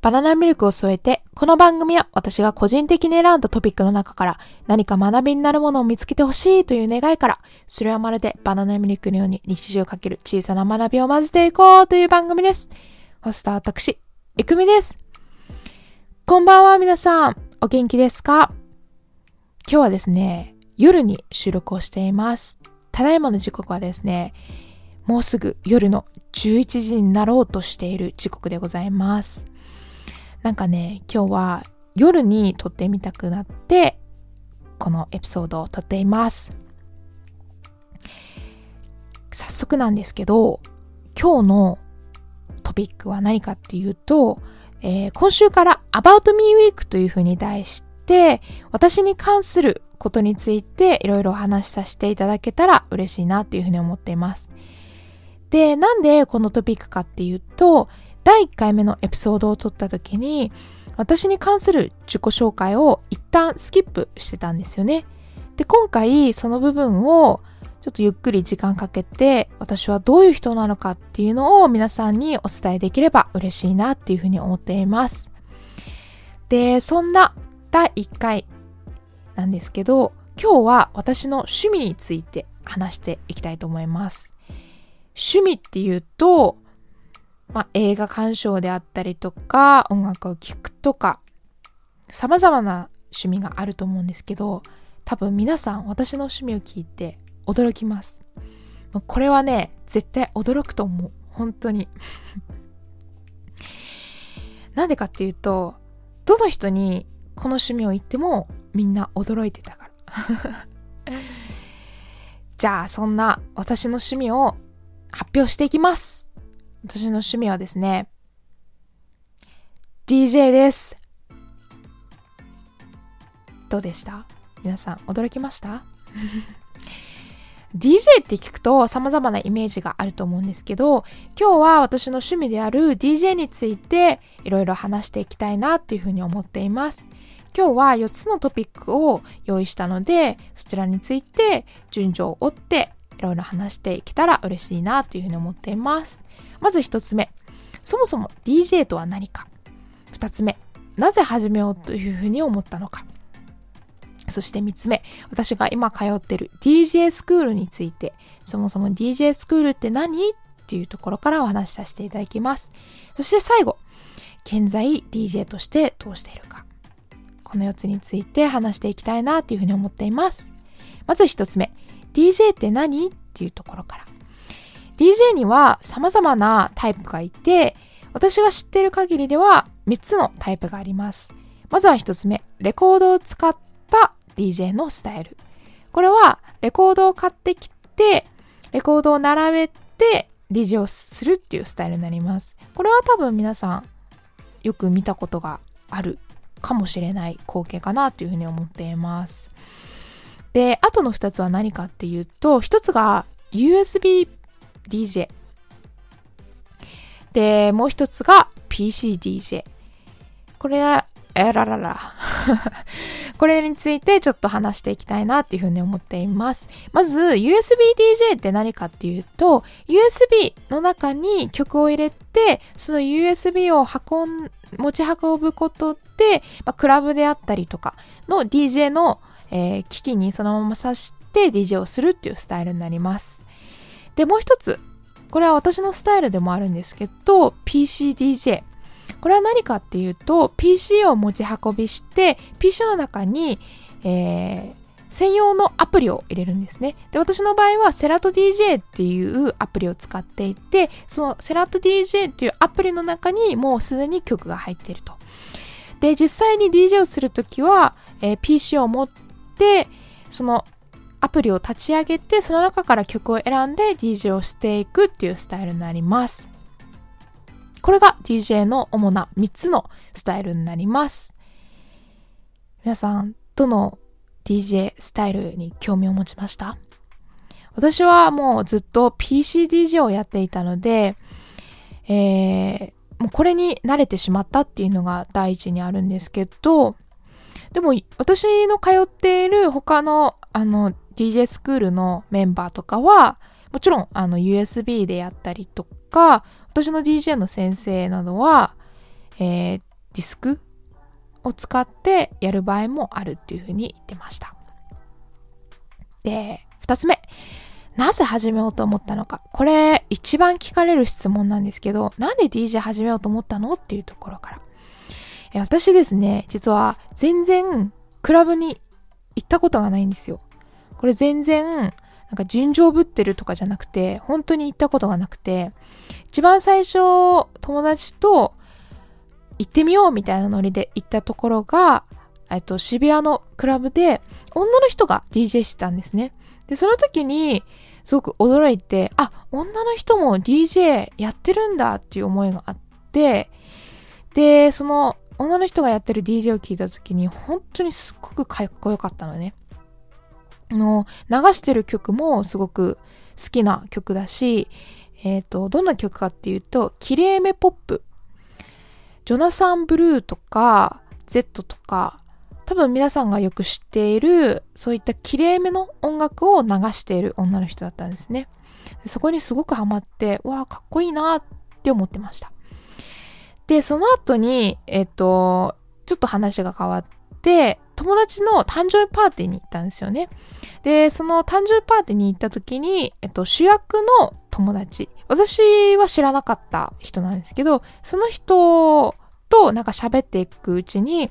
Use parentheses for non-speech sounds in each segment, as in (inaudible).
バナナミルクを添えて、この番組は私が個人的に選んだトピックの中から何か学びになるものを見つけてほしいという願いから、それはまるでバナナミルクのように日常をかける小さな学びを混ぜていこうという番組です。ホスター私、いくみです。こんばんは皆さん、お元気ですか？今日はですね、夜に収録をしています。ただいまの時刻はですね、もうすぐ夜の11時になろうとしている時刻でございます。なんかね、今日は夜に撮ってみたくなって、このエピソードを撮っています。早速なんですけど、今日のトピックは何かっていうと、えー、今週から About Me Week というふうに題して、私に関することについていろいろお話しさせていただけたら嬉しいなというふうに思っています。で、なんでこのトピックかっていうと、第1回目のエピソードを撮った時に、私に関する自己紹介を一旦スキップしてたんですよね。で、今回その部分をちょっとゆっくり時間かけて、私はどういう人なのかっていうのを皆さんにお伝えできれば嬉しいなっていうふうに思っています。で、そんな第1回なんですけど、今日は私の趣味について話していきたいと思います。趣味っていうと、まあ、映画鑑賞であったりとか、音楽を聴くとか、様々な趣味があると思うんですけど、多分皆さん私の趣味を聞いて驚きます。これはね、絶対驚くと思う。本当に。(laughs) なんでかっていうと、どの人にこの趣味を言ってもみんな驚いてたから。(laughs) じゃあそんな私の趣味を発表していきます。私の趣味はですね、DJ です。どうでした？皆さん驚きました？(laughs) DJ って聞くと様々なイメージがあると思うんですけど、今日は私の趣味である DJ についていろいろ話していきたいなっていうふうに思っています。今日は4つのトピックを用意したので、そちらについて順序を追っていろいろ話していけたら嬉しいなというふうに思っています。まず一つ目、そもそも DJ とは何か。二つ目、なぜ始めようというふうに思ったのか。そして三つ目、私が今通ってる DJ スクールについて、そもそも DJ スクールって何？っていうところからお話しさせていただきます。そして最後、現在 DJ としてどうしているか。この4つについて話していきたいなというふうに思っています。まず1つ目、DJ って何？っていうところから。DJ には様々なタイプがいて、私が知っている限りでは3つのタイプがあります。まずは1つ目、レコードを使った DJ のスタイル。これはレコードを買ってきて、レコードを並べて DJ をするっていうスタイルになります。これは多分皆さんよく見たことがあるかもしれない光景かなというふうに思っています。で、あとの2つは何かっていうと、1つが USB DJ。で、もう一つが PCDJ。これは、えららら。(laughs) これについてちょっと話していきたいなっていうふうに思っています。まず、USB-DJ って何かっていうと、USB の中に曲を入れて、その USB を運ん、持ち運ぶことで、まあ、クラブであったりとかの DJ の、えー、機器にそのまま挿して DJ をするっていうスタイルになります。で、もう一つ、これは私のスタイルでもあるんですけど、PCDJ。これは何かっていうと、PC を持ち運びして、PC の中に、えー、専用のアプリを入れるんですね。で、私の場合はセラト DJ っていうアプリを使っていて、そのセラト DJ っていうアプリの中にもうすでに曲が入っていると。で、実際に DJ をするときは、えー、PC を持って、そのアプリを立ち上げて、その中から曲を選んで DJ をしていくっていうスタイルになります。これが DJ の主な3つのスタイルになります。皆さん、どの DJ スタイルに興味を持ちました？私はもうずっと PCDJ をやっていたので、えー、もうこれに慣れてしまったっていうのが第一にあるんですけど、でも私の通っている他のあの DJ スクールのメンバーとかは、もちろんあの USB でやったりとか、私の DJ の先生などは、えー、ディスクを使ってやる場合もあるっていうふうに言ってました。で、二つ目。なぜ始めようと思ったのか。これ、一番聞かれる質問なんですけど、なんで DJ 始めようと思ったのっていうところから。え私ですね、実は全然クラブに行ったことがないんですよ。これ全然、なんか尋常ぶってるとかじゃなくて、本当に行ったことがなくて、一番最初、友達と行ってみようみたいなノリで行ったところが、えっと、渋谷のクラブで、女の人が DJ してたんですね。で、その時に、すごく驚いて、あ、女の人も DJ やってるんだっていう思いがあって、で、その女の人がやってる DJ を聞いた時に本当にすっごくかっこよかったのね。の、流してる曲もすごく好きな曲だし、えっ、ー、と、どんな曲かっていうと、きれいめポップ。ジョナサン・ブルーとか、Z とか、多分皆さんがよく知っている、そういった綺麗めの音楽を流している女の人だったんですね。そこにすごくハマって、わあ、かっこいいなって思ってました。で、その後に、えっと、ちょっと話が変わって、友達の誕生日パーティーに行ったんですよね。で、その誕生日パーティーに行った時に、えっと、主役の友達、私は知らなかった人なんですけど、その人となんか喋っていくうちに、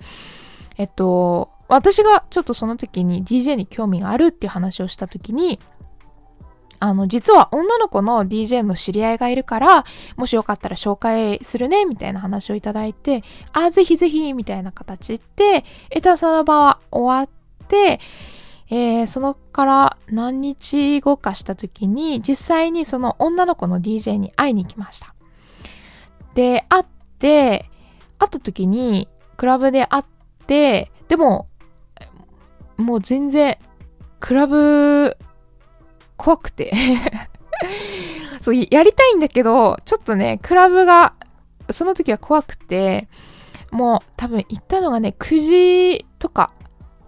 えっと、私がちょっとその時に DJ に興味があるっていう話をした時に、あの、実は女の子の DJ の知り合いがいるから、もしよかったら紹介するね、みたいな話をいただいて、あ、ぜひぜひ、みたいな形で、えたその場は終わって、えー、そのから何日後かした時に、実際にその女の子の DJ に会いに行きました。で、会って、会った時に、クラブで会って、でも、もう全然、クラブ、怖くて。(laughs) そう、やりたいんだけど、ちょっとね、クラブが、その時は怖くて、もう多分行ったのがね、9時とか、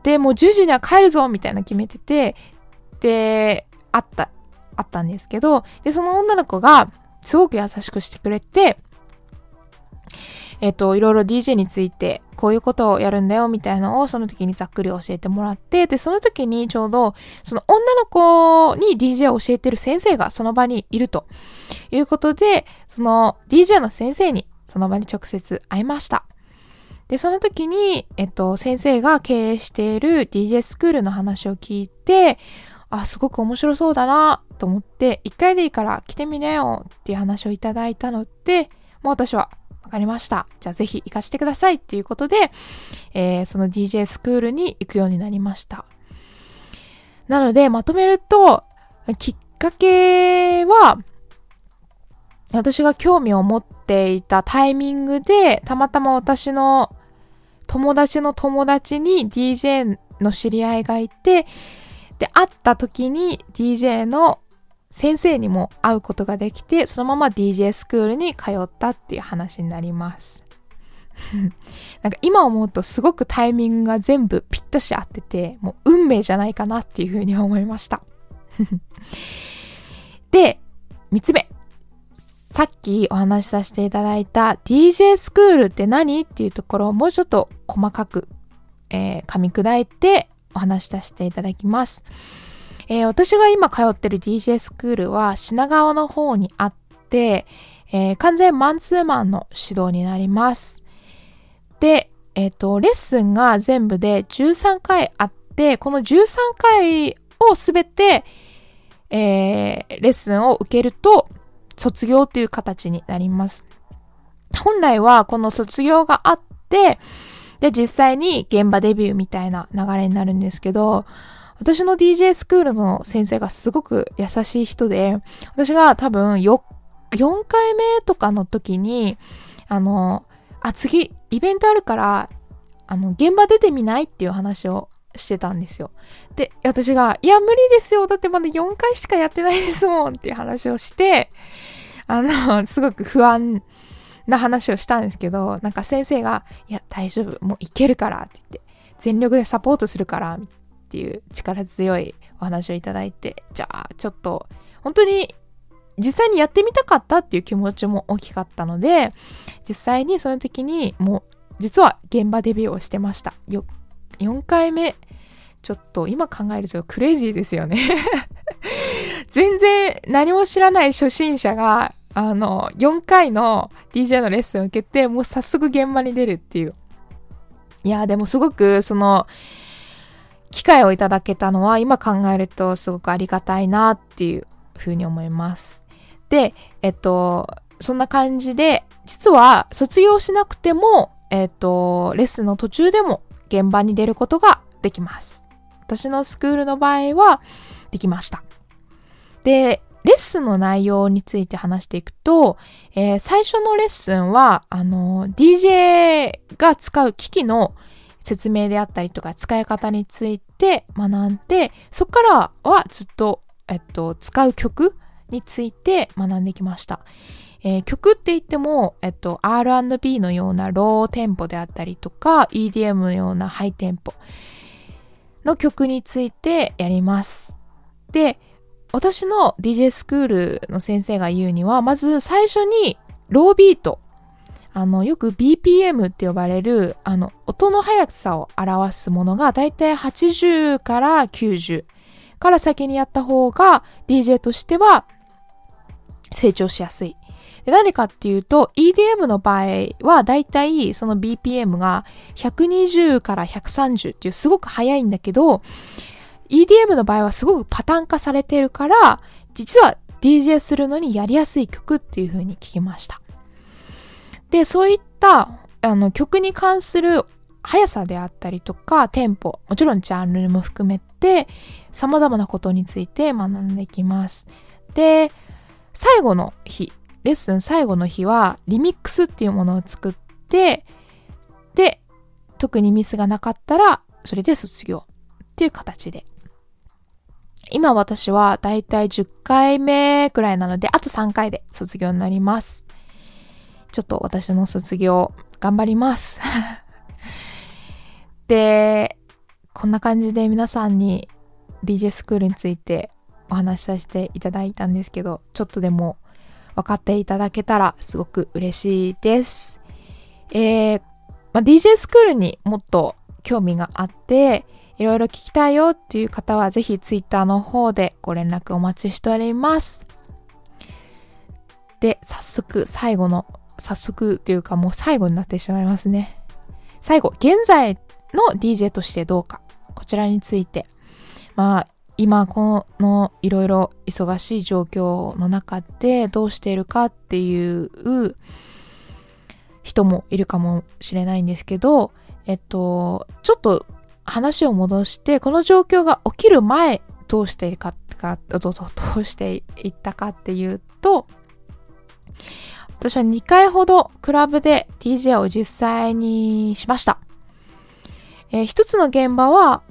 で、もう10時には帰るぞみたいな決めてて、で、あった、あったんですけど、で、その女の子が、すごく優しくしてくれて、えっ、と、いろいろ DJ について、こういうことをやるんだよ、みたいなのをその時にざっくり教えてもらって、で、その時にちょうど、その女の子に DJ を教えてる先生がその場にいるということで、その DJ の先生にその場に直接会いました。で、その時に、えっと、先生が経営している DJ スクールの話を聞いて、あ、すごく面白そうだなと思って、一回でいいから来てみなよっていう話をいただいたので、もう私はわかりました。じゃあぜひ行かしてくださいっていうことで、えー、その DJ スクールに行くようになりました。なので、まとめると、きっかけは、私が興味を持っていたタイミングで、たまたま私の友達の友達に DJ の知り合いがいて、で、会った時に DJ の先生にも会うことができて、そのまま DJ スクールに通ったっていう話になります。(laughs) なんか今思うとすごくタイミングが全部ぴったし合ってて、もう運命じゃないかなっていうふうに思いました。(laughs) で、三つ目。さっきお話しさせていただいた DJ スクールって何っていうところをもうちょっと細かく、えー、噛み砕いてお話しさせていただきます。えー、私が今通ってる DJ スクールは品川の方にあって、えー、完全マンツーマンの指導になります。で、えっ、ー、と、レッスンが全部で13回あって、この13回をすべて、えー、レッスンを受けると、卒業という形になります。本来はこの卒業があって、で、実際に現場デビューみたいな流れになるんですけど、私の DJ スクールの先生がすごく優しい人で、私が多分 4, 4回目とかの時に、あの、あ、次、イベントあるから、あの、現場出てみないっていう話をしてたんですよ。で、私が、いや、無理ですよ。だってまだ4回しかやってないですもんっていう話をして、あの、すごく不安な話をしたんですけど、なんか先生が、いや、大丈夫。もういけるからって言って、全力でサポートするから、っていう力強いお話をいただいて、じゃあちょっと本当に実際にやってみたかったっていう気持ちも大きかったので、実際にその時にもう実は現場デビューをしてました。よ、4回目。ちょっと今考えるとクレイジーですよね (laughs) 全然何も知らない初心者が、あの、4回の DJ のレッスンを受けて、もう早速現場に出るっていう。いや、でもすごく、その、機会をいただけたのは今考えるとすごくありがたいなっていうふうに思います。で、えっと、そんな感じで、実は卒業しなくても、えっと、レッスンの途中でも現場に出ることができます。私のスクールの場合はできました。で、レッスンの内容について話していくと、えー、最初のレッスンは、あの、DJ が使う機器の説明であったりとか使い方について学んで、そこからはずっと、えっと、使う曲について学んできました。えー、曲って言っても、えっと、R&B のようなローテンポであったりとか、EDM のようなハイテンポの曲についてやります。で、私の DJ スクールの先生が言うには、まず最初にロービート。あの、よく BPM って呼ばれる、あの、音の速さを表すものがだいたい80から90から先にやった方が DJ としては成長しやすい。で何かっていうと、EDM の場合はだいたいその BPM が120から130っていうすごく速いんだけど、EDM の場合はすごくパターン化されてるから、実は DJ するのにやりやすい曲っていう風に聞きました。で、そういったあの曲に関する速さであったりとか、テンポ、もちろんジャンルも含めて、様々なことについて学んでいきます。で、最後の日、レッスン最後の日は、リミックスっていうものを作って、で、特にミスがなかったら、それで卒業っていう形で今私はだいたい10回目くらいなので、あと3回で卒業になります。ちょっと私の卒業頑張ります。(laughs) で、こんな感じで皆さんに DJ スクールについてお話しさせていただいたんですけど、ちょっとでも分かっていただけたらすごく嬉しいです。えー、まあ、DJ スクールにもっと興味があって、いろいろ聞きたいよっていう方はぜひ Twitter の方でご連絡お待ちしております。で、早速最後の、早速っていうかもう最後になってしまいますね。最後、現在の DJ としてどうか。こちらについて。まあ、今このいろいろ忙しい状況の中でどうしているかっていう人もいるかもしれないんですけど、えっと、ちょっと話を戻して、この状況が起きる前、どうしていか、どうしていったかっていうと、私は2回ほどクラブで DJ を実際にしました。えー、一つの現場は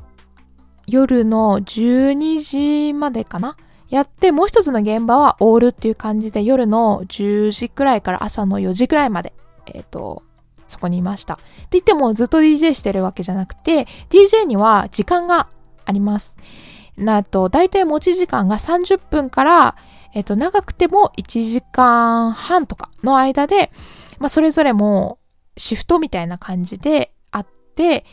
夜の12時までかな？やって、もう一つの現場はオールっていう感じで夜の10時くらいから朝の4時くらいまで、えっ、ー、と、そこにいました。って言ってもずっと DJ してるわけじゃなくて、DJ には時間があります。なと、だいたい持ち時間が30分から、えっと、長くても1時間半とかの間で、まあ、それぞれもうシフトみたいな感じであって、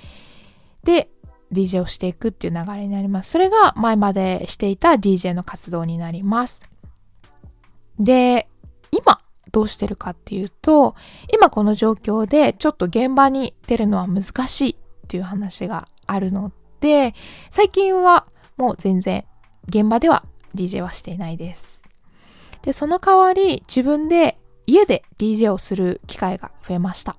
で、DJ をしていくっていう流れになります。それが前までしていた DJ の活動になります。で、今、どうしてるかっていうと、今この状況でちょっと現場に出るのは難しいっていう話があるので、最近はもう全然現場では DJ はしていないです。で、その代わり自分で家で DJ をする機会が増えました。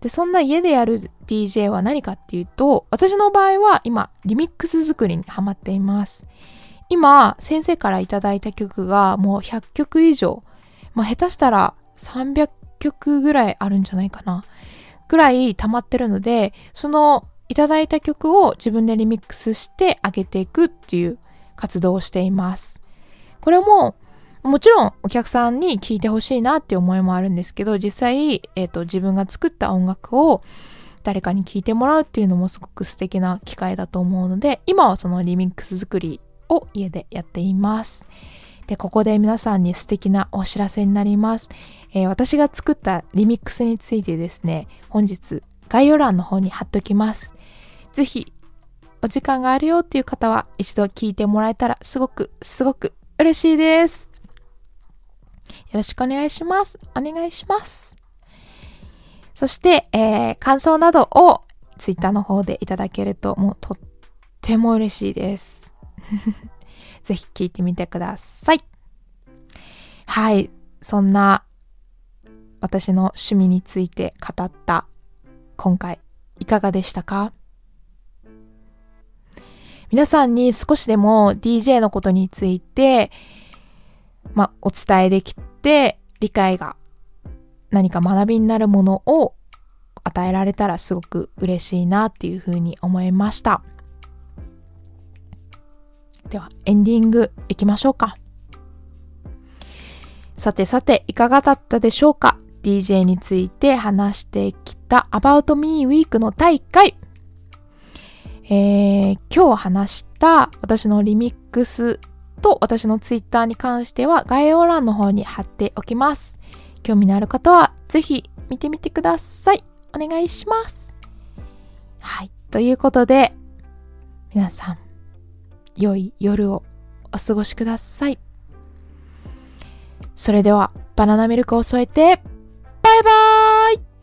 で、そんな家でやる DJ は何かっていうと、私の場合は今、リミックス作りにハマっています。今、先生からいただいた曲がもう100曲以上まあ、下手したら300曲ぐらいあるんじゃないかな。ぐらい溜まってるので、そのいただいた曲を自分でリミックスして上げていくっていう活動しています。これも、もちろんお客さんに聴いてほしいなっていう思いもあるんですけど、実際、えっ、ー、と、自分が作った音楽を誰かに聴いてもらうっていうのもすごく素敵な機会だと思うので、今はそのリミックス作りを家でやっています。で、ここで皆さんに素敵なお知らせになります。えー、私が作ったリミックスについてですね、本日概要欄の方に貼っときます。ぜひ、お時間があるよっていう方は一度聞いてもらえたらすごく、すごく嬉しいです。よろしくお願いします。お願いします。そして、えー、感想などをツイッターの方でいただけるともうとっても嬉しいです。(laughs) ぜひ聞いてみてください。はい。そんな私の趣味について語った今回いかがでしたか？皆さんに少しでも DJ のことについて、まお伝えできて理解が何か学びになるものを与えられたらすごく嬉しいなっていうふうに思いました。では、エンディングいきましょうか。さてさて、いかがだったでしょうか ?DJ について話してきた About Me Week の大会。えー、今日話した私のリミックスと私の Twitter に関しては概要欄の方に貼っておきます。興味のある方はぜひ見てみてください。お願いします。はい。ということで、皆さん、良い夜をお過ごしください。それでは、バナナミルクを添えて、バイバーイ